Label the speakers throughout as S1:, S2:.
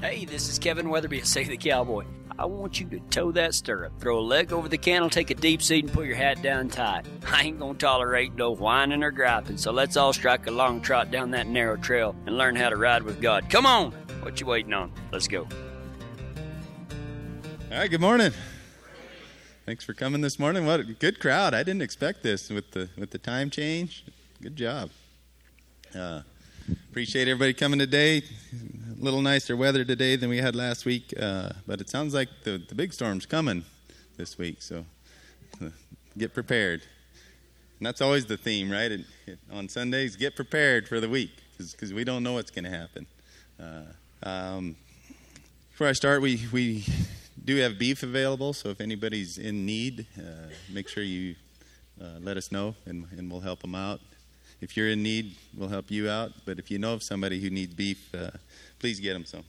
S1: Hey, this is Kevin Weatherby, Save the Cowboy. I want you to toe that stirrup, throw a leg over the cantle, take a deep seat, and put your hat down tight. I ain't gonna tolerate no whining or griping, so let's all strike a long trot down that narrow trail and learn how to ride with God. Come on! What you waiting on? Let's go.
S2: All right, good morning. Thanks for coming this morning. What a good crowd. I didn't expect this with the with the time change. Good job. Uh, appreciate everybody coming today. A little nicer weather today than we had last week, uh, but it sounds like the, the big storm's coming this week, so get prepared. And that's always the theme, right? It, it, on Sundays, get prepared for the week because we don't know what's going to happen. Uh, um, before I start, we, we do have beef available, so if anybody's in need, uh, make sure you uh, let us know and, and we'll help them out. If you're in need, we'll help you out. But if you know of somebody who needs beef, uh, please get them some.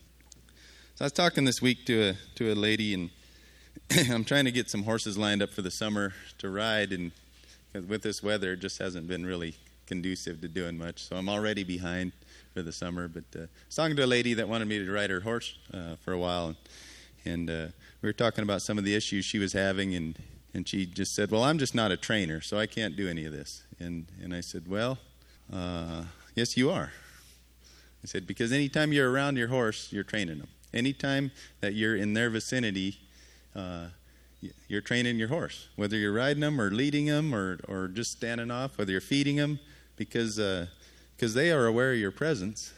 S2: So I was talking this week to a to a lady, and I'm trying to get some horses lined up for the summer to ride, and with this weather, it just hasn't been really conducive to doing much. So I'm already behind for the summer. But uh, I was talking to a lady that wanted me to ride her horse uh, for a while, and, and uh, we were talking about some of the issues she was having, and and she just said, "Well, I'm just not a trainer, so I can't do any of this." And and I said, "Well, uh, yes, you are." I said, "Because anytime you're around your horse, you're training them. Anytime that you're in their vicinity." Uh, you're training your horse, whether you're riding them or leading them or, or just standing off, whether you're feeding them, because uh, they are aware of your presence,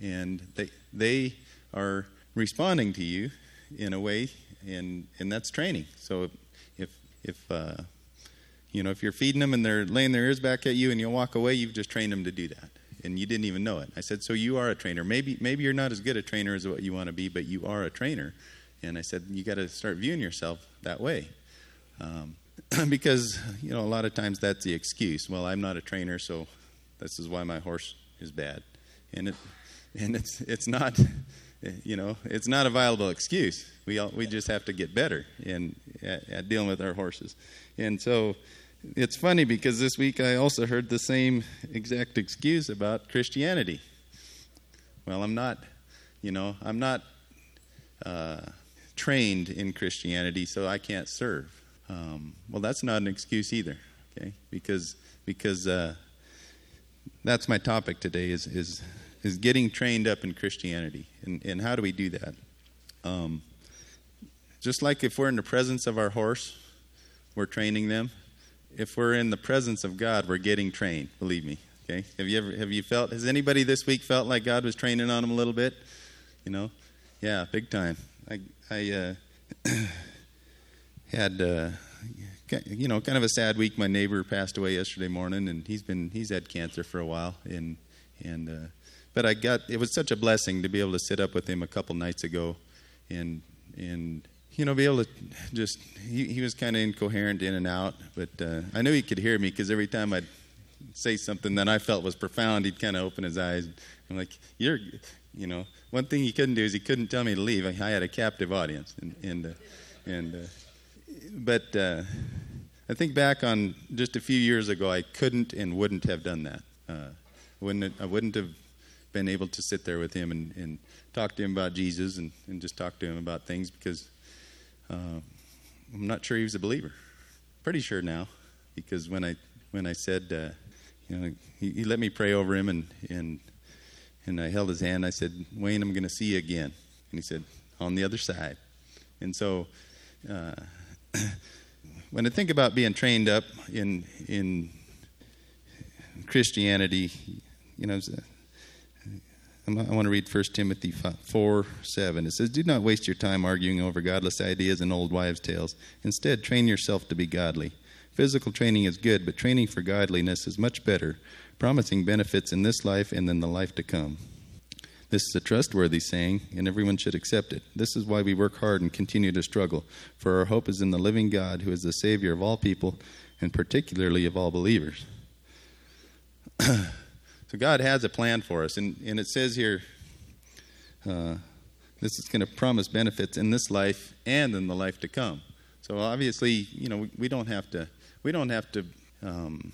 S2: and they they are responding to you in a way, and and that's training. So if if uh, you know if you're feeding them and they're laying their ears back at you and you walk away, you've just trained them to do that, and you didn't even know it. I said, so you are a trainer. Maybe maybe you're not as good a trainer as what you want to be, but you are a trainer. And I said, you got to start viewing yourself that way. Um, because, you know, a lot of times that's the excuse. Well, I'm not a trainer, so this is why my horse is bad. And, it, and it's, it's not, you know, it's not a viable excuse. We, all, we just have to get better in, at, at dealing with our horses. And so it's funny because this week I also heard the same exact excuse about Christianity. Well, I'm not, you know, I'm not uh, trained in Christianity, so I can't serve. Um, well, that's not an excuse either, okay? Because because uh, that's my topic today is is is getting trained up in Christianity, and and how do we do that? Um, just like if we're in the presence of our horse, we're training them. If we're in the presence of God, we're getting trained. Believe me. Okay. Have you ever have you felt? Has anybody this week felt like God was training on them a little bit? You know, yeah, big time. I I uh, had uh, you know kind of a sad week. My neighbor passed away yesterday morning, and he's been he's had cancer for a while, and and uh, but I got it was such a blessing to be able to sit up with him a couple nights ago, and and you know be able to just he, he was kind of incoherent in and out, but uh, I knew he could hear me because every time I'd say something that I felt was profound, he'd kind of open his eyes. I'm like, "You're you know, one thing he couldn't do is he couldn't tell me to leave. I had a captive audience, and and uh, and uh, but uh, I think back on just a few years ago, I couldn't and wouldn't have done that. Uh, wouldn't I wouldn't have been able to sit there with him and, and talk to him about Jesus and, and just talk to him about things because uh, I'm not sure he was a believer. Pretty sure now, because when I when I said, uh, you know, he, he let me pray over him and and and I held his hand. I said, Wayne, I'm going to see you again. And he said, on the other side. And so, uh, when I think about being trained up in in Christianity, you know, I want to read 1 Timothy 4 7. It says, Do not waste your time arguing over godless ideas and old wives' tales. Instead, train yourself to be godly. Physical training is good, but training for godliness is much better promising benefits in this life and in the life to come. This is a trustworthy saying, and everyone should accept it. This is why we work hard and continue to struggle, for our hope is in the living God, who is the Savior of all people, and particularly of all believers. so, God has a plan for us, and, and it says here uh, this is going to promise benefits in this life and in the life to come. So, obviously, you know, we, we don't have to, we don't have to. Um,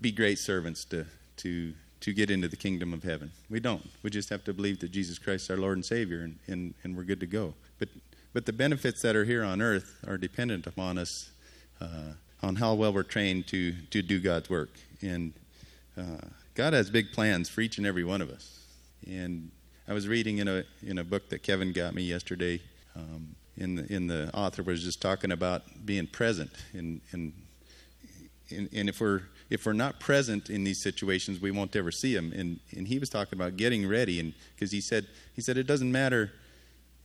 S2: be great servants to to to get into the kingdom of heaven. We don't. We just have to believe that Jesus Christ is our Lord and Savior, and, and, and we're good to go. But, but the benefits that are here on earth are dependent upon us, uh, on how well we're trained to, to do God's work. And uh, God has big plans for each and every one of us. And I was reading in a, in a book that Kevin got me yesterday. Um, in the, in the author was just talking about being present and, and, and if we're if we're not present in these situations, we won't ever see him. And, and he was talking about getting ready, and because he said he said it doesn't matter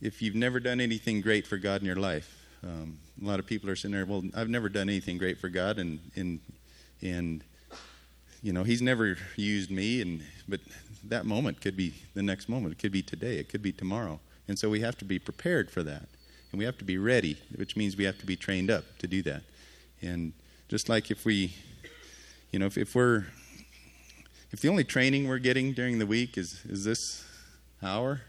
S2: if you've never done anything great for God in your life. Um, a lot of people are sitting there, well, I've never done anything great for God, and and and you know He's never used me, and but that moment could be the next moment. It could be today. It could be tomorrow. And so we have to be prepared for that, and we have to be ready, which means we have to be trained up to do that. And just like if we you know, if, if we're if the only training we're getting during the week is is this hour,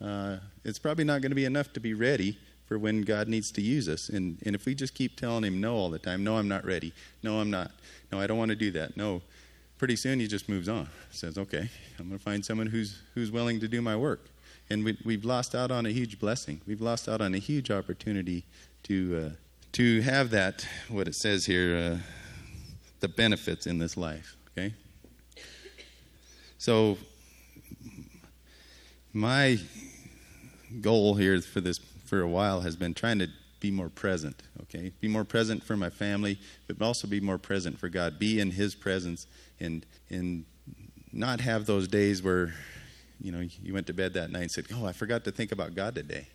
S2: uh, it's probably not going to be enough to be ready for when God needs to use us. And and if we just keep telling Him no all the time, no, I'm not ready. No, I'm not. No, I don't want to do that. No. Pretty soon He just moves on. Says, okay, I'm going to find someone who's who's willing to do my work. And we, we've lost out on a huge blessing. We've lost out on a huge opportunity to uh, to have that. What it says here. Uh, the benefits in this life, okay? So, my goal here for this for a while has been trying to be more present, okay? Be more present for my family, but also be more present for God. Be in His presence and and not have those days where, you know, you went to bed that night and said, "Oh, I forgot to think about God today.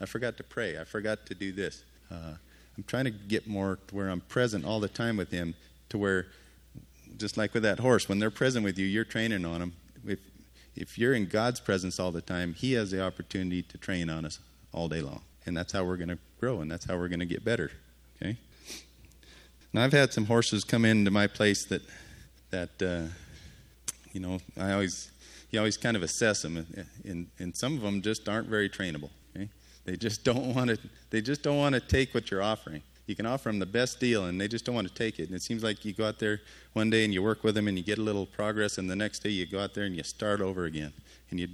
S2: I forgot to pray. I forgot to do this." Uh, I'm trying to get more to where I'm present all the time with Him to where, just like with that horse, when they're present with you, you're training on them. If, if you're in God's presence all the time, He has the opportunity to train on us all day long. And that's how we're going to grow, and that's how we're going to get better. Okay? Now, I've had some horses come into my place that, that uh, you know, I always, you always kind of assess them, and, and some of them just aren't very trainable. Okay? They just don't want to. They just don't want to take what you're offering you can offer them the best deal and they just don't want to take it. And it seems like you go out there one day and you work with them and you get a little progress, and the next day you go out there and you start over again. And you,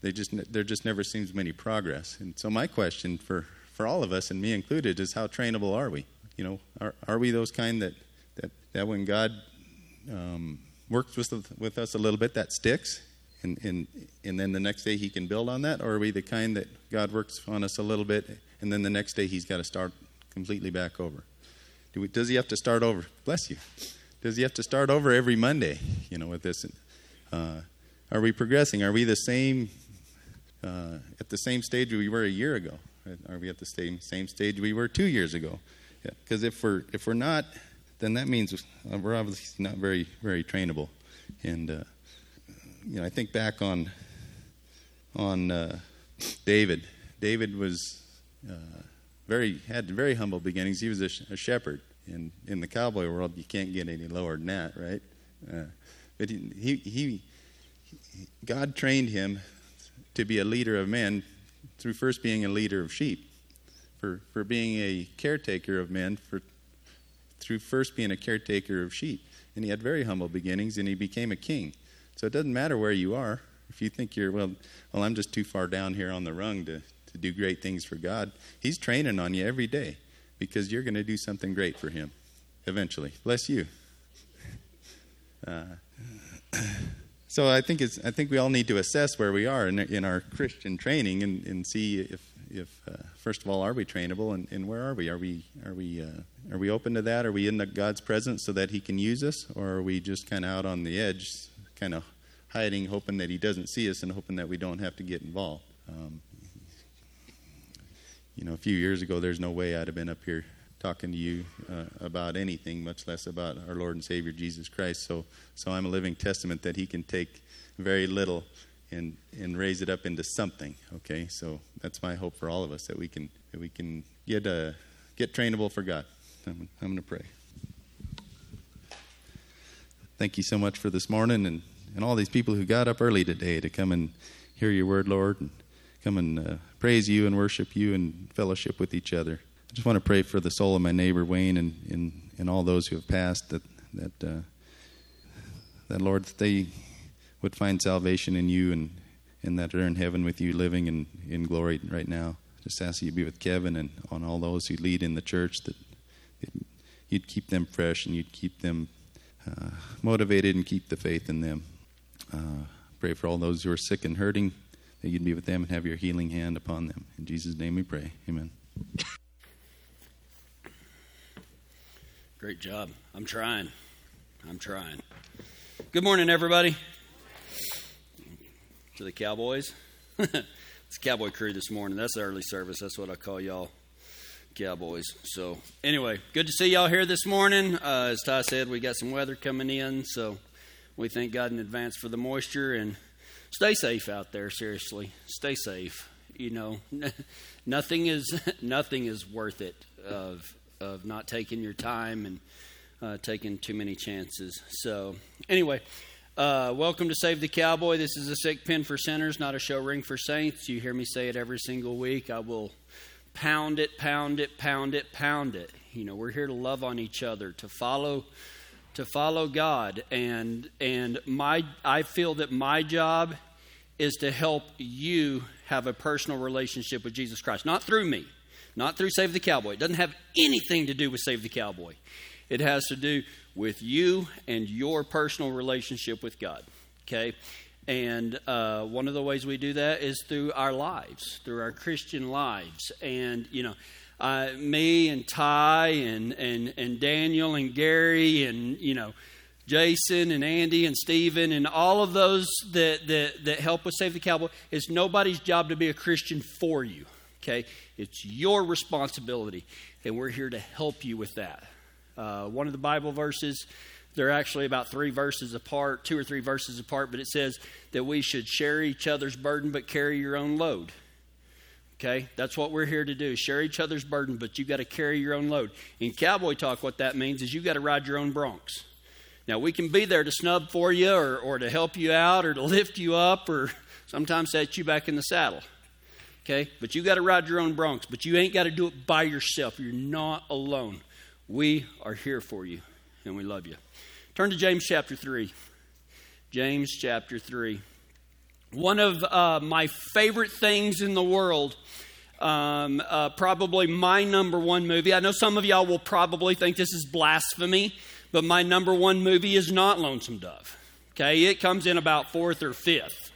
S2: they just, there just never seems any progress. And so, my question for, for all of us, and me included, is how trainable are we? You know, are, are we those kind that, that, that when God um, works with, with us a little bit, that sticks? And, and, and then the next day he can build on that? Or are we the kind that God works on us a little bit and then the next day he's got to start completely back over? Do we, does he have to start over? Bless you. Does he have to start over every Monday? You know, with this, uh, are we progressing? Are we the same uh, at the same stage we were a year ago? Are we at the same same stage we were two years ago? Because yeah. if we're if we're not, then that means we're obviously not very very trainable. And uh, you know, I think back on on uh, David. David was uh, very had very humble beginnings. He was a, sh- a shepherd. In in the cowboy world, you can't get any lower than that, right? Uh, but he, he, he God trained him to be a leader of men through first being a leader of sheep, for for being a caretaker of men, for through first being a caretaker of sheep. And he had very humble beginnings, and he became a king. So it doesn't matter where you are. If you think you're well, well, I'm just too far down here on the rung to to do great things for God. He's training on you every day because you're going to do something great for Him eventually. Bless you. Uh, so I think it's I think we all need to assess where we are in, in our Christian training and, and see if if uh, first of all are we trainable and, and where are we? Are we are we uh, are we open to that? Are we in the, God's presence so that He can use us? Or are we just kind of out on the edge kind of hiding hoping that He doesn't see us and hoping that we don't have to get involved. Um, you know, a few years ago, there's no way I'd have been up here talking to you uh, about anything, much less about our Lord and Savior Jesus Christ. So, so I'm a living testament that He can take very little and and raise it up into something. Okay, so that's my hope for all of us that we can that we can get uh, get trainable for God. I'm, I'm going to pray. Thank you so much for this morning and, and all these people who got up early today to come and hear your word, Lord. And, come and uh, praise you and worship you and fellowship with each other. I just want to pray for the soul of my neighbor Wayne and, and, and all those who have passed that that uh, that Lord that they would find salvation in you and, and that are in heaven with you living in, in glory right now. Just ask you to be with Kevin and on all those who lead in the church that you'd keep them fresh and you'd keep them uh, motivated and keep the faith in them. Uh, pray for all those who are sick and hurting that you'd be with them and have your healing hand upon them. In Jesus' name we pray. Amen.
S3: Great job. I'm trying. I'm trying. Good morning, everybody. To the Cowboys. it's Cowboy crew this morning. That's the early service. That's what I call y'all. Cowboys. So, anyway, good to see y'all here this morning. Uh, as Ty said, we got some weather coming in, so we thank God in advance for the moisture and stay safe out there. Seriously, stay safe. You know, nothing is nothing is worth it of of not taking your time and uh, taking too many chances. So, anyway. Uh, welcome to Save the Cowboy. This is a sick pen for sinners, not a show ring for saints. You hear me say it every single week. I will pound it, pound it, pound it, pound it. You know, we're here to love on each other, to follow to follow God and and my I feel that my job is to help you have a personal relationship with Jesus Christ. Not through me, not through Save the Cowboy. It doesn't have anything to do with Save the Cowboy. It has to do with you and your personal relationship with God. Okay? And uh, one of the ways we do that is through our lives, through our Christian lives. And, you know, uh, me and Ty and, and, and Daniel and Gary and, you know, Jason and Andy and Stephen and all of those that, that, that help us save the cowboy, it's nobody's job to be a Christian for you. Okay? It's your responsibility. And we're here to help you with that. Uh, one of the Bible verses they're actually about three verses apart, two or three verses apart, but it says that we should share each other's burden but carry your own load. Okay? That's what we're here to do. Share each other's burden, but you've got to carry your own load. In cowboy talk, what that means is you've got to ride your own broncs. Now, we can be there to snub for you or, or to help you out or to lift you up or sometimes set you back in the saddle. Okay? But you got to ride your own broncs, but you ain't got to do it by yourself. You're not alone. We are here for you, and we love you. Turn to James chapter 3. James chapter 3. One of uh, my favorite things in the world, um, uh, probably my number one movie. I know some of y'all will probably think this is blasphemy, but my number one movie is not Lonesome Dove. Okay, it comes in about fourth or fifth.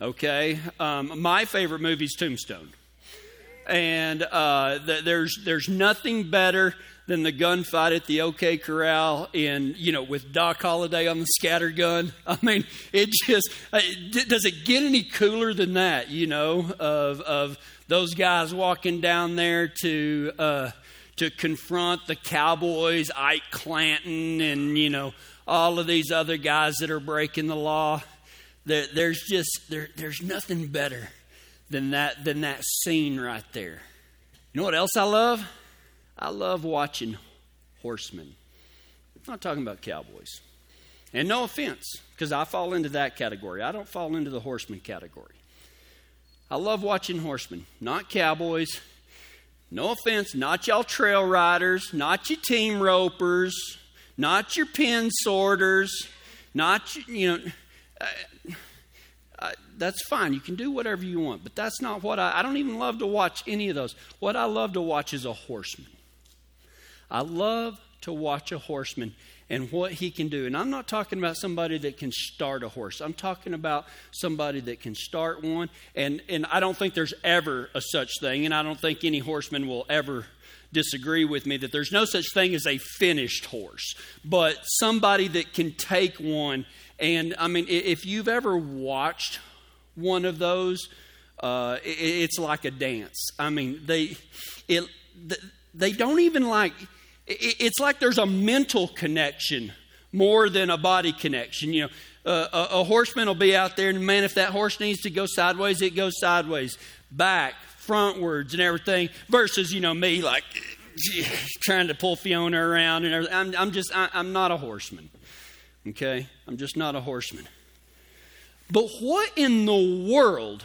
S3: Okay, um, my favorite movie is Tombstone, and uh, th- there's there's nothing better than the gunfight at the OK Corral in, you know, with Doc Holliday on the scatter gun. I mean, it just, uh, does it get any cooler than that, you know, of, of those guys walking down there to, uh, to confront the Cowboys, Ike Clanton, and, you know, all of these other guys that are breaking the law. There, there's just, there, there's nothing better than that, than that scene right there. You know what else I love? I love watching horsemen. I'm not talking about cowboys. And no offense, because I fall into that category. I don't fall into the horseman category. I love watching horsemen, not cowboys. No offense, not y'all trail riders, not your team ropers, not your pin sorters, not, you know. Uh, uh, that's fine. You can do whatever you want, but that's not what I. I don't even love to watch any of those. What I love to watch is a horseman. I love to watch a horseman and what he can do. And I'm not talking about somebody that can start a horse. I'm talking about somebody that can start one. And, and I don't think there's ever a such thing, and I don't think any horseman will ever disagree with me that there's no such thing as a finished horse, but somebody that can take one. And I mean, if you've ever watched one of those, uh, it's like a dance. I mean, they, it, they don't even like it's like there's a mental connection more than a body connection. You know, uh, a, a, horseman will be out there, and man, if that horse needs to go sideways, it goes sideways, back, frontwards, and everything. Versus, you know, me like trying to pull Fiona around and everything. I'm, I'm just, I, I'm not a horseman. Okay, I'm just not a horseman. But what in the world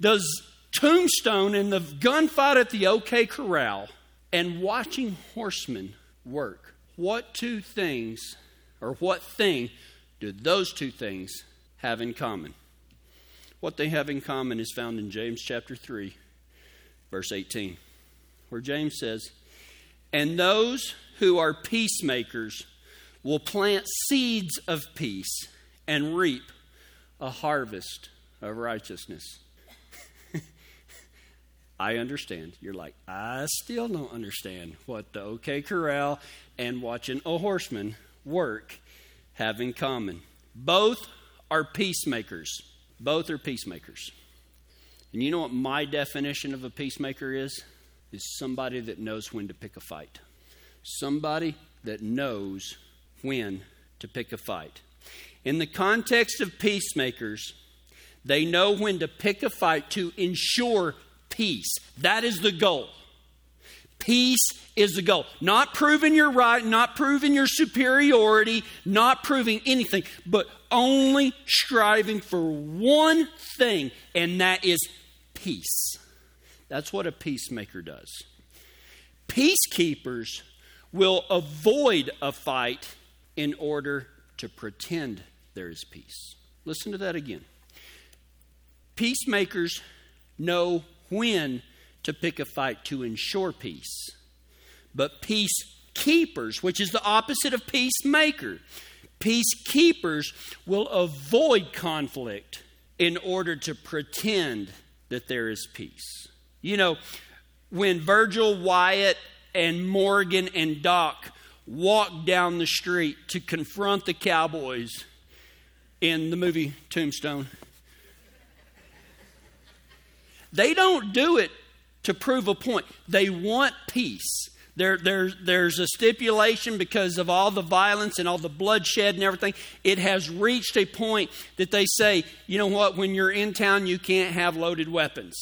S3: does Tombstone and the gunfight at the OK Corral and watching horsemen work. What two things, or what thing, do those two things have in common. What they have in common is found in James chapter 3, verse 18, where James says, And those who are peacemakers will plant seeds of peace and reap a harvest of righteousness. I understand. You're like, I still don't understand what the OK Corral and watching a horseman work have in common. Both are peacemakers. Both are peacemakers. And you know what my definition of a peacemaker is? Is somebody that knows when to pick a fight. Somebody that knows when to pick a fight. In the context of peacemakers, they know when to pick a fight to ensure peace. That is the goal. Peace is the goal. Not proving you're right, not proving your superiority, not proving anything, but only striving for one thing, and that is peace. That's what a peacemaker does. Peacekeepers will avoid a fight in order to pretend there is peace. Listen to that again. Peacemakers know when to pick a fight to ensure peace. But peacekeepers, which is the opposite of peacemaker, peacekeepers will avoid conflict in order to pretend that there is peace. You know, when Virgil, Wyatt, and Morgan and Doc walked down the street to confront the cowboys in the movie Tombstone, they don't do it to prove a point. They want peace. There, there, there's a stipulation because of all the violence and all the bloodshed and everything. It has reached a point that they say, you know what, when you're in town, you can't have loaded weapons.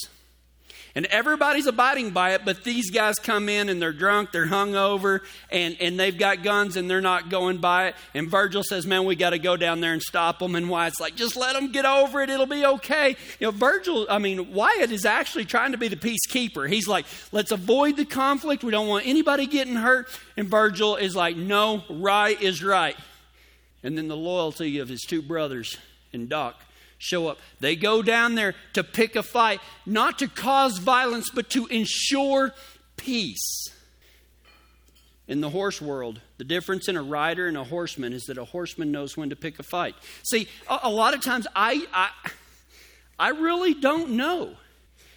S3: And everybody's abiding by it, but these guys come in and they're drunk, they're hungover, and, and they've got guns and they're not going by it. And Virgil says, Man, we got to go down there and stop them. And Wyatt's like, Just let them get over it, it'll be okay. You know, Virgil, I mean, Wyatt is actually trying to be the peacekeeper. He's like, Let's avoid the conflict. We don't want anybody getting hurt. And Virgil is like, No, right is right. And then the loyalty of his two brothers and Doc show up. They go down there to pick a fight, not to cause violence, but to ensure peace. In the horse world, the difference in a rider and a horseman is that a horseman knows when to pick a fight. See, a, a lot of times I, I, I really don't know.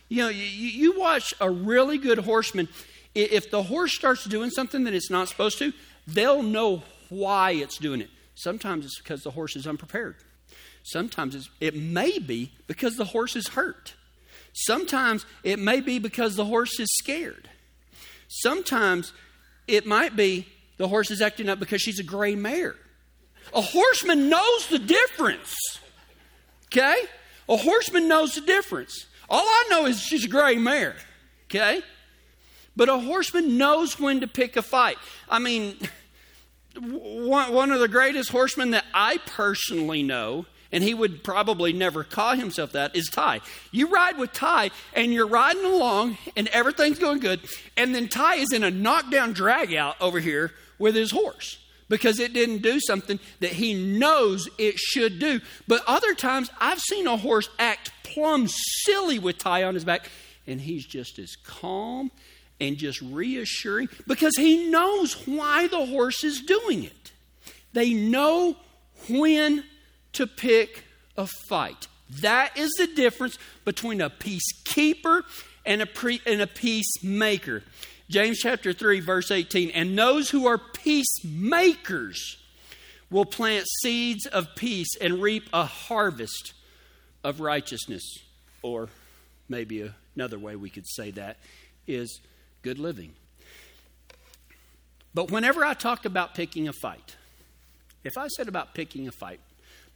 S3: You know, you, you watch a really good horseman. If the horse starts doing something that it's not supposed to, they'll know why it's doing it. Sometimes it's because the horse is unprepared. Sometimes it may be because the horse is hurt. Sometimes it may be because the horse is scared. Sometimes it might be the horse is acting up because she's a gray mare. A horseman knows the difference. Okay? A horseman knows the difference. All I know is she's a gray mare. Okay? But a horseman knows when to pick a fight. I mean, one, of the greatest horsemen that I personally know and he would probably never call himself that, is Ty. You ride with Ty, and you're riding along, and everything's going good, and then Ty is in a knockdown drag out over here with his horse because it didn't do something that he knows it should do. But other times, I've seen a horse act plumb silly with Ty on his back, and he's just as calm and just reassuring because he knows why the horse is doing it. They know when to pick a fight. That is the difference between a peacekeeper and a, pre- and a peacemaker. James chapter 3, verse 18. And those who are peacemakers will plant seeds of peace and reap a harvest of righteousness. Or maybe another way we could say that is good living. But whenever I talk about picking a fight, if I said about picking a fight,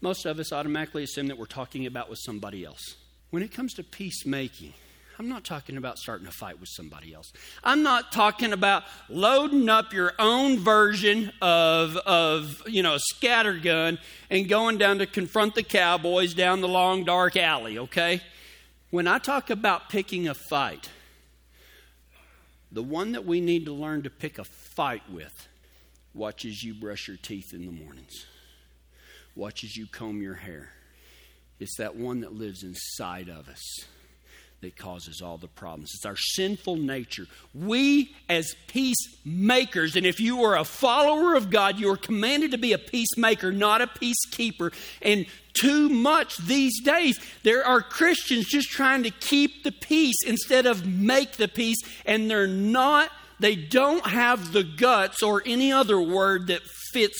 S3: most of us automatically assume that we're talking about with somebody else. When it comes to peacemaking, I'm not talking about starting a fight with somebody else. I'm not talking about loading up your own version of, of you know, a scattergun and going down to confront the cowboys down the long, dark alley, okay? When I talk about picking a fight, the one that we need to learn to pick a fight with watches you brush your teeth in the mornings watches you comb your hair. It's that one that lives inside of us that causes all the problems. It's our sinful nature. We, as peacemakers, and if you are a follower of God, you are commanded to be a peacemaker, not a peacekeeper. And too much these days, there are Christians just trying to keep the peace instead of make the peace, and they're not, they don't have the guts or any other word that fits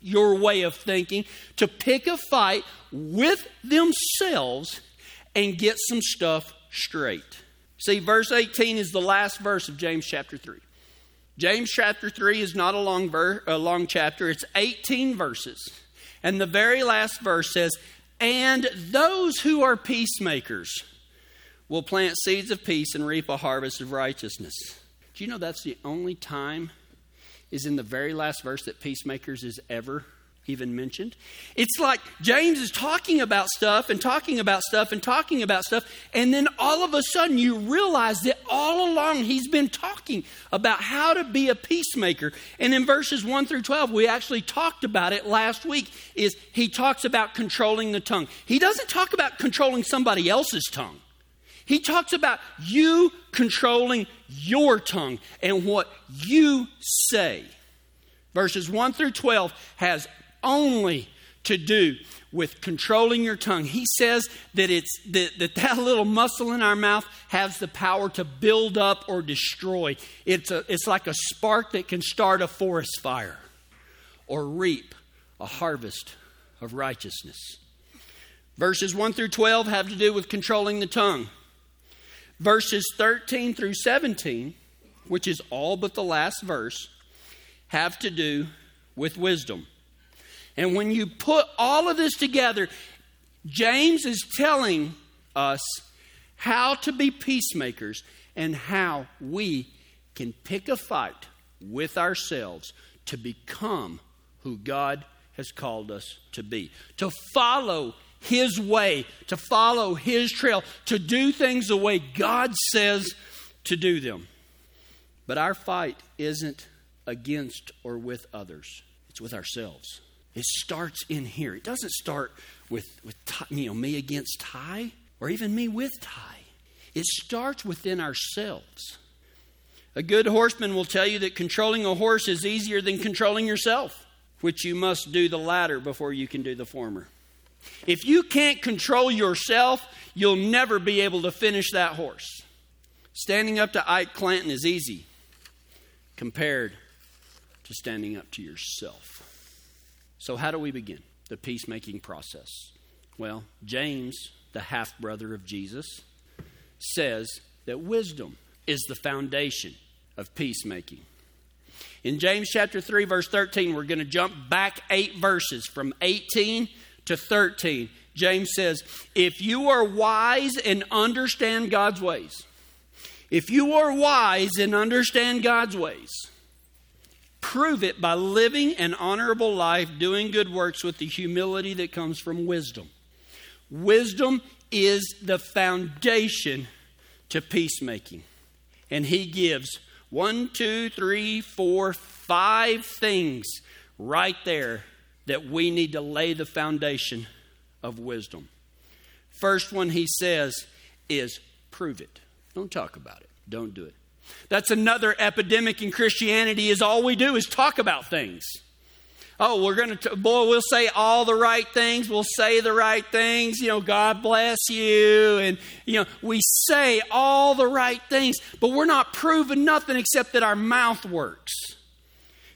S3: your way of thinking to pick a fight with themselves and get some stuff straight. See, verse 18 is the last verse of James chapter 3. James chapter 3 is not a long, ver- a long chapter, it's 18 verses. And the very last verse says, And those who are peacemakers will plant seeds of peace and reap a harvest of righteousness. Do you know that's the only time is in the very last verse that peacemakers is ever even mentioned. It's like James is talking about stuff and talking about stuff and talking about stuff, and then all of a sudden you realize that all along he's been talking about how to be a peacemaker. And in verses 1 through 12, we actually talked about it last week, is he talks about controlling the tongue. He doesn't talk about controlling somebody else's tongue. He talks about you controlling your tongue and what you say. Verses 1 through 12 has only to do with controlling your tongue. He says that it's that, that that little muscle in our mouth has the power to build up or destroy. It's a, it's like a spark that can start a forest fire or reap a harvest of righteousness. Verses 1 through 12 have to do with controlling the tongue. Verses 13 through 17, which is all but the last verse, have to do with wisdom. And when you put all of this together, James is telling us how to be peacemakers and how we can pick a fight with ourselves to become who God has called us to be, to follow His way, to follow His trail, to do things the way God says to do them. But our fight isn't against or with others, it's with ourselves. It starts in here. It doesn't start with, with you know, me against Ty or even me with Ty. It starts within ourselves. A good horseman will tell you that controlling a horse is easier than controlling yourself, which you must do the latter before you can do the former. If you can't control yourself, you'll never be able to finish that horse. Standing up to Ike Clanton is easy compared to standing up to yourself. So, how do we begin the peacemaking process? Well, James, the half brother of Jesus, says that wisdom is the foundation of peacemaking. In James chapter 3, verse 13, we're going to jump back eight verses from 18 to 13. James says, If you are wise and understand God's ways, if you are wise and understand God's ways, Prove it by living an honorable life, doing good works with the humility that comes from wisdom. Wisdom is the foundation to peacemaking. And he gives one, two, three, four, five things right there that we need to lay the foundation of wisdom. First one he says is prove it. Don't talk about it. Don't do it. That's another epidemic in Christianity is all we do is talk about things. Oh, we're going to, boy, we'll say all the right things. We'll say the right things. You know, God bless you. And, you know, we say all the right things, but we're not proving nothing except that our mouth works.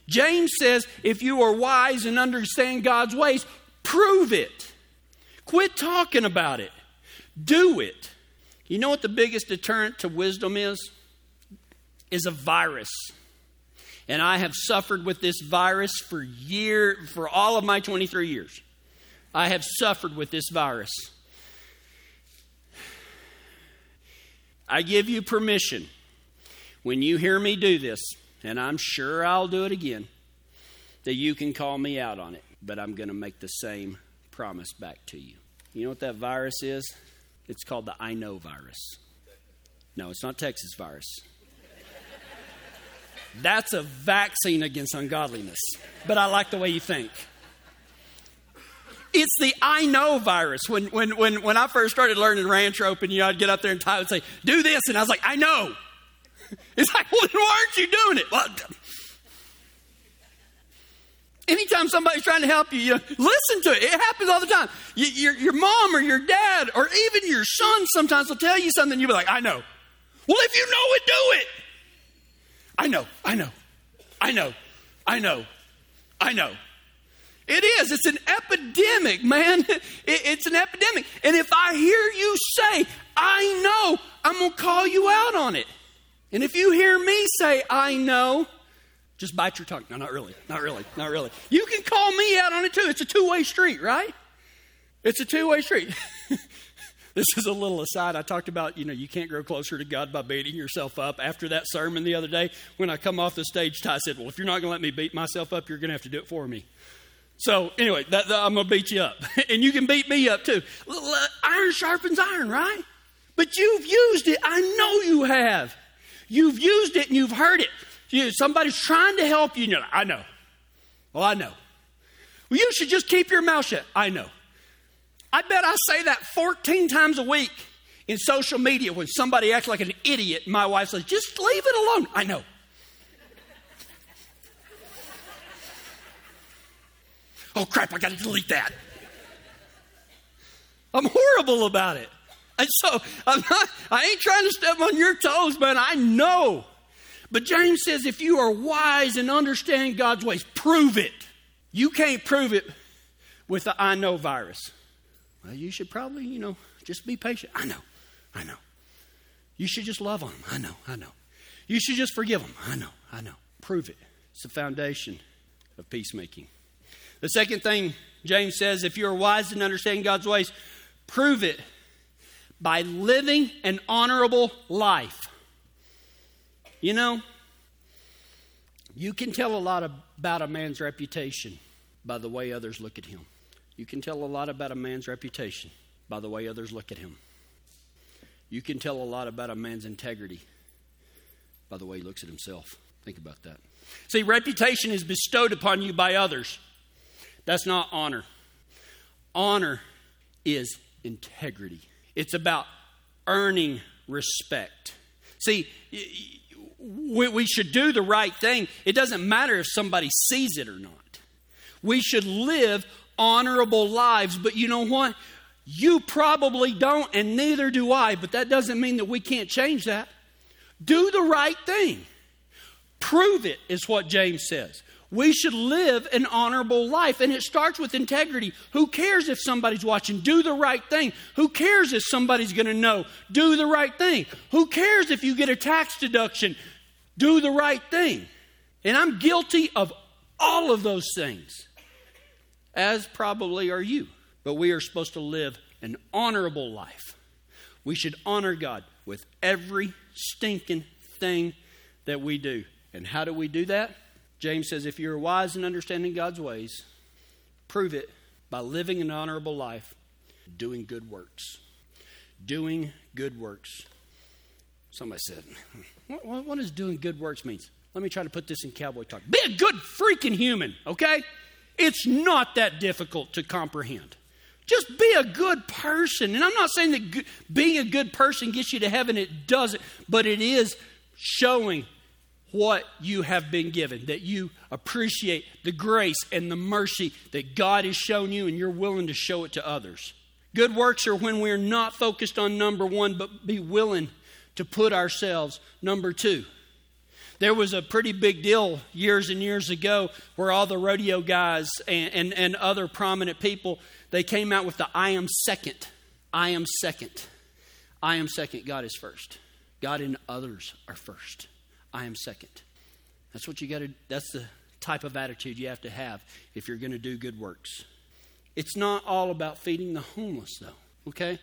S3: James says if you are wise and understand God's ways, prove it. Quit talking about it. Do it. You know what the biggest deterrent to wisdom is? is a virus. And I have suffered with this virus for year for all of my 23 years. I have suffered with this virus. I give you permission when you hear me do this, and I'm sure I'll do it again, that you can call me out on it, but I'm going to make the same promise back to you. You know what that virus is? It's called the I know virus. No, it's not Texas virus. That's a vaccine against ungodliness. But I like the way you think. It's the I know virus. When, when, when, when I first started learning ranch roping, you know, I'd get up there and Ty would say, do this. And I was like, I know. It's like, well, why aren't you doing it? Well, anytime somebody's trying to help you, you listen to it. It happens all the time. You, your, your mom or your dad or even your son sometimes will tell you something. You'll be like, I know. Well, if you know it, do it. I know, I know, I know, I know, I know. It is. It's an epidemic, man. It, it's an epidemic. And if I hear you say, I know, I'm going to call you out on it. And if you hear me say, I know, just bite your tongue. No, not really. Not really. Not really. You can call me out on it too. It's a two way street, right? It's a two way street. this is a little aside. I talked about, you know, you can't grow closer to God by beating yourself up. After that sermon the other day, when I come off the stage, Ty said, Well, if you're not going to let me beat myself up, you're going to have to do it for me. So, anyway, that, that, I'm going to beat you up. and you can beat me up too. Iron sharpens iron, right? But you've used it. I know you have. You've used it and you've heard it. You, somebody's trying to help you, and you're like, I know. Well, I know. Well, you should just keep your mouth shut. I know. I bet I say that 14 times a week in social media when somebody acts like an idiot. My wife says, just leave it alone. I know. oh, crap, I got to delete that. I'm horrible about it. And so I'm not, I ain't trying to step on your toes, man. I know but James says if you are wise and understand God's ways, prove it. You can't prove it with the I know virus. Well, you should probably, you know, just be patient. I know, I know. You should just love on them. I know, I know. You should just forgive them. I know, I know. Prove it. It's the foundation of peacemaking. The second thing James says if you are wise and understand God's ways, prove it by living an honorable life. You know, you can tell a lot about a man's reputation by the way others look at him. You can tell a lot about a man's reputation by the way others look at him. You can tell a lot about a man's integrity by the way he looks at himself. Think about that. See, reputation is bestowed upon you by others. That's not honor. Honor is integrity, it's about earning respect. See, we, should do the right thing. It doesn't matter if somebody sees it or not. We should live honorable lives, but you know what? You probably don't, and neither do I, but that doesn't mean that we can't change that. Do the right thing. Prove it, is what James says. We should live an honorable life, and it starts with integrity. Who cares if somebody's watching? Do the right thing. Who cares if somebody's going to know? Do the right thing. Who cares if you get a tax deduction? Do the right thing. And I'm guilty of all of those things, as probably are you. But we are supposed to live an honorable life. We should honor God with every stinking thing that we do. And how do we do that? James says, if you're wise in understanding God's ways, prove it by living an honorable life, doing good works. Doing good works. Somebody said, what, what does doing good works means? Let me try to put this in cowboy talk. Be a good freaking human, okay? It's not that difficult to comprehend. Just be a good person. And I'm not saying that being a good person gets you to heaven, it doesn't, but it is showing what you have been given, that you appreciate the grace and the mercy that God has shown you, and you're willing to show it to others. Good works are when we're not focused on number one, but be willing to put ourselves number two. There was a pretty big deal years and years ago where all the rodeo guys and, and, and other prominent people they came out with the I am second. I am second. I am second. God is first. God and others are first. I am second. That's what you got to that's the type of attitude you have to have if you're going to do good works. It's not all about feeding the homeless though, okay?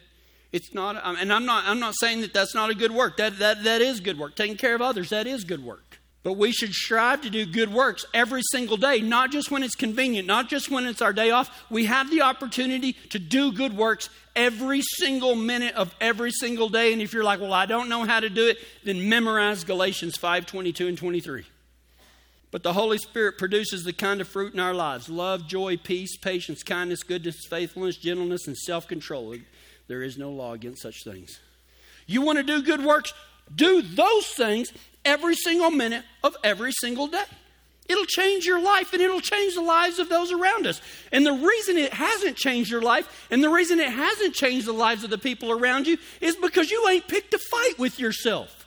S3: It's not, and I'm not, I'm not saying that that's not a good work. That, that, that is good work. Taking care of others, that is good work. But we should strive to do good works every single day, not just when it's convenient, not just when it's our day off. We have the opportunity to do good works every single minute of every single day. And if you're like, well, I don't know how to do it, then memorize Galatians 5 22 and 23. But the Holy Spirit produces the kind of fruit in our lives love, joy, peace, patience, kindness, goodness, faithfulness, gentleness, and self control. There is no law against such things. You want to do good works? Do those things every single minute of every single day. It'll change your life and it'll change the lives of those around us. And the reason it hasn't changed your life and the reason it hasn't changed the lives of the people around you is because you ain't picked a fight with yourself.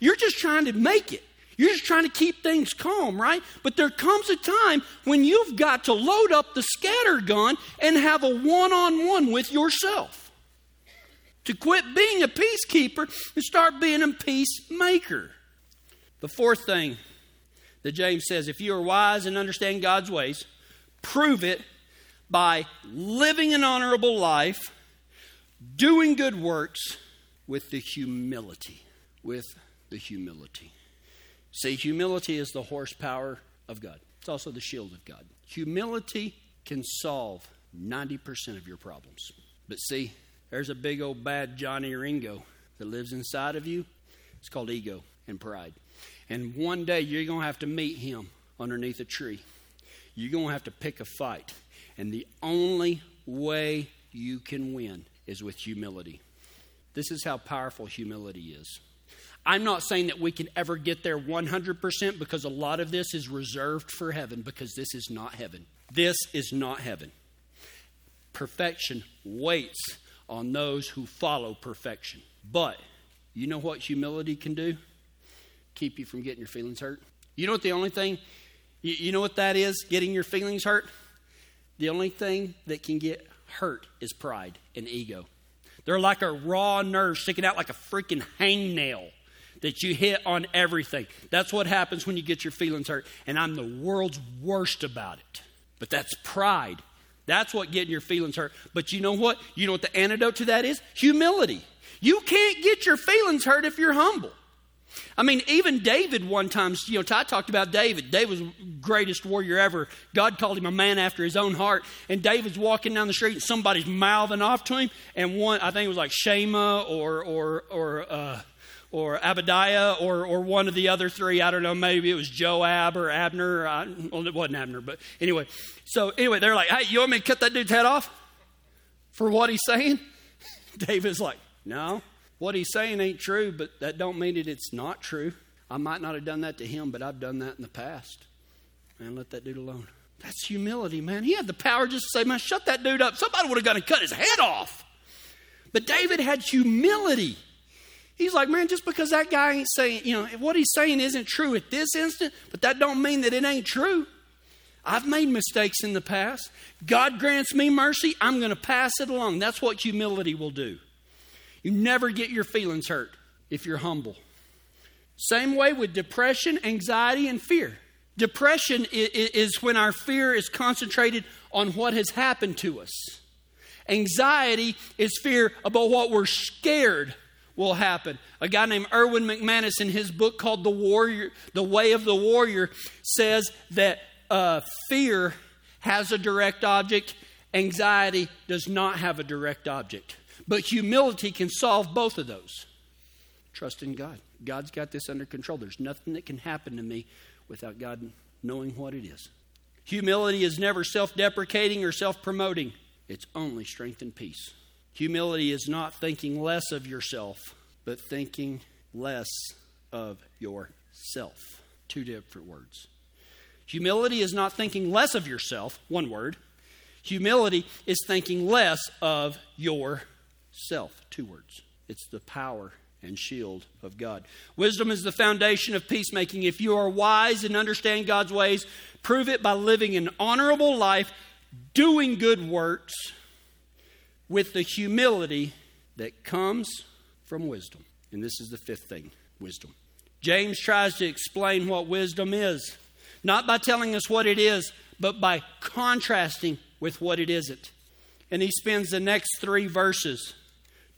S3: You're just trying to make it. You're just trying to keep things calm, right? But there comes a time when you've got to load up the scatter gun and have a one on one with yourself. To quit being a peacekeeper and start being a peacemaker. The fourth thing that James says if you are wise and understand God's ways, prove it by living an honorable life, doing good works with the humility. With the humility. See, humility is the horsepower of God, it's also the shield of God. Humility can solve 90% of your problems. But see, there's a big old bad Johnny Ringo that lives inside of you. It's called ego and pride. And one day you're going to have to meet him underneath a tree. You're going to have to pick a fight. And the only way you can win is with humility. This is how powerful humility is. I'm not saying that we can ever get there 100% because a lot of this is reserved for heaven because this is not heaven. This is not heaven. Perfection waits on those who follow perfection. But you know what humility can do? Keep you from getting your feelings hurt. You know what the only thing, you, you know what that is, getting your feelings hurt? The only thing that can get hurt is pride and ego. They're like a raw nerve sticking out like a freaking hangnail that you hit on everything. That's what happens when you get your feelings hurt. And I'm the world's worst about it. But that's pride. That's what getting your feelings hurt. But you know what? You know what the antidote to that is? Humility. You can't get your feelings hurt if you're humble. I mean, even David one time, you know, I talked about David. David was greatest warrior ever. God called him a man after his own heart. And David's walking down the street and somebody's mouthing off to him. And one, I think it was like Shema or, or, or, uh, or Abadiah or, or one of the other three. I don't know. Maybe it was Joab or Abner. I, well, it wasn't Abner, but anyway. So anyway, they're like, hey, you want me to cut that dude's head off for what he's saying? David's like, no what he's saying ain't true, but that don't mean that it's not true. I might not have done that to him, but I've done that in the past. Man, let that dude alone. That's humility, man. He had the power just to say, man, shut that dude up. Somebody would have got to cut his head off. But David had humility. He's like, man, just because that guy ain't saying, you know, what he's saying isn't true at this instant, but that don't mean that it ain't true. I've made mistakes in the past. God grants me mercy, I'm going to pass it along. That's what humility will do. You never get your feelings hurt if you're humble. Same way with depression, anxiety, and fear. Depression is when our fear is concentrated on what has happened to us. Anxiety is fear about what we're scared will happen. A guy named Erwin McManus, in his book called "The Warrior," "The Way of the Warrior," says that uh, fear has a direct object, anxiety does not have a direct object. But humility can solve both of those. Trust in God. God's got this under control. There's nothing that can happen to me without God knowing what it is. Humility is never self deprecating or self promoting, it's only strength and peace. Humility is not thinking less of yourself, but thinking less of yourself. Two different words. Humility is not thinking less of yourself, one word. Humility is thinking less of your self. Two words. It's the power and shield of God. Wisdom is the foundation of peacemaking. If you are wise and understand God's ways, prove it by living an honorable life, doing good works with the humility that comes from wisdom. And this is the fifth thing wisdom. James tries to explain what wisdom is, not by telling us what it is, but by contrasting with what it isn't. And he spends the next three verses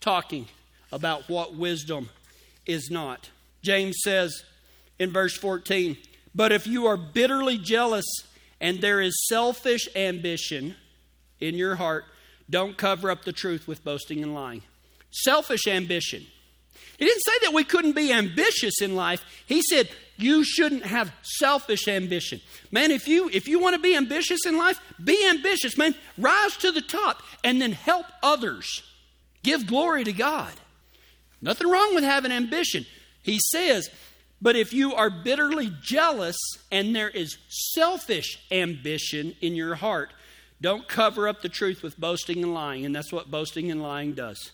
S3: talking about what wisdom is not. James says in verse 14, But if you are bitterly jealous and there is selfish ambition in your heart, don't cover up the truth with boasting and lying. Selfish ambition. He didn't say that we couldn't be ambitious in life. He said, you shouldn't have selfish ambition. Man, if you if you want to be ambitious in life, be ambitious, man. Rise to the top and then help others. Give glory to God. Nothing wrong with having ambition. He says, but if you are bitterly jealous and there is selfish ambition in your heart, don't cover up the truth with boasting and lying. And that's what boasting and lying does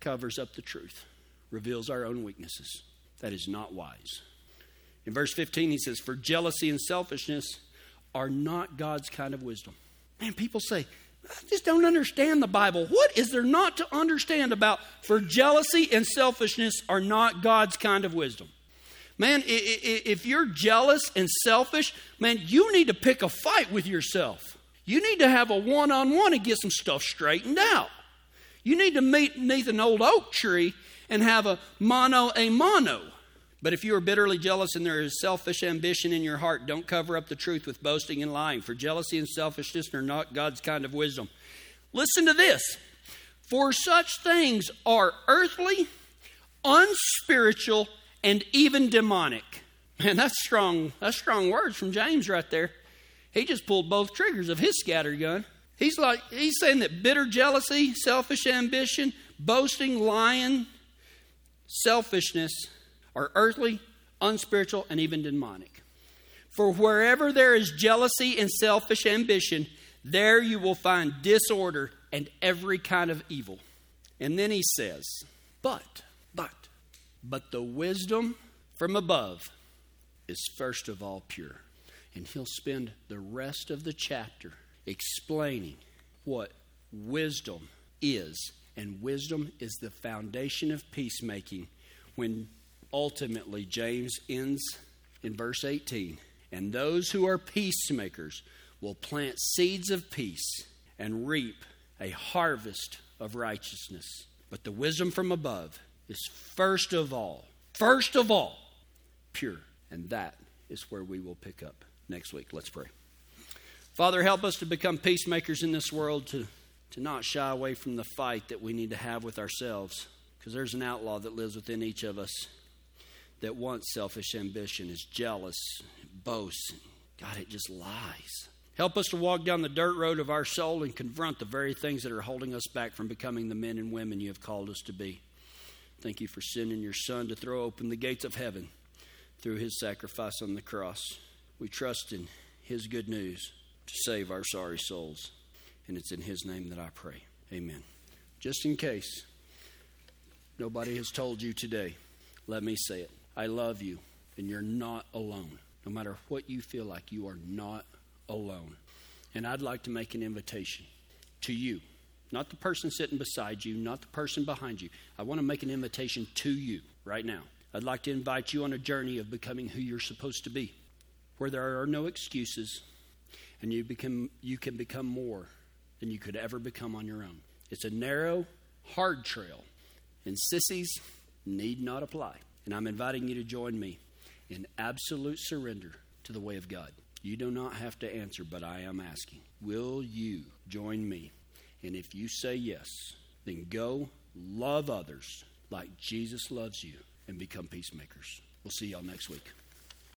S3: covers up the truth, reveals our own weaknesses. That is not wise. In verse 15, he says, For jealousy and selfishness are not God's kind of wisdom. Man, people say, I just don't understand the Bible. What is there not to understand about for jealousy and selfishness are not God's kind of wisdom? Man, if you're jealous and selfish, man, you need to pick a fight with yourself. You need to have a one on one and get some stuff straightened out. You need to meet beneath an old oak tree and have a mano a mano. But if you are bitterly jealous and there is selfish ambition in your heart, don't cover up the truth with boasting and lying, for jealousy and selfishness are not God's kind of wisdom. Listen to this. For such things are earthly, unspiritual, and even demonic. Man, that's strong. That's strong words from James right there. He just pulled both triggers of his scatter gun. He's like he's saying that bitter jealousy, selfish ambition, boasting, lying, selfishness are earthly, unspiritual, and even demonic. For wherever there is jealousy and selfish ambition, there you will find disorder and every kind of evil. And then he says, But, but, but the wisdom from above is first of all pure. And he'll spend the rest of the chapter explaining what wisdom is. And wisdom is the foundation of peacemaking when ultimately James ends in verse 18. And those who are peacemakers will plant seeds of peace and reap a harvest of righteousness. But the wisdom from above is first of all, first of all, pure. And that is where we will pick up next week. Let's pray. Father, help us to become peacemakers in this world, to, to not shy away from the fight that we need to have with ourselves, because there's an outlaw that lives within each of us that wants selfish ambition, is jealous, boasts. God, it just lies. Help us to walk down the dirt road of our soul and confront the very things that are holding us back from becoming the men and women you have called us to be. Thank you for sending your Son to throw open the gates of heaven through his sacrifice on the cross. We trust in his good news to save our sorry souls. And it's in his name that I pray. Amen. Just in case nobody has told you today, let me say it. I love you, and you're not alone. No matter what you feel like, you are not alone. And I'd like to make an invitation to you not the person sitting beside you, not the person behind you. I want to make an invitation to you right now. I'd like to invite you on a journey of becoming who you're supposed to be, where there are no excuses, and you, become, you can become more than you could ever become on your own. It's a narrow, hard trail, and sissies need not apply. And I'm inviting you to join me in absolute surrender to the way of God. You do not have to answer, but I am asking. Will you join me and if you say yes, then go love others like Jesus loves you and become peacemakers. We'll see y'all next week.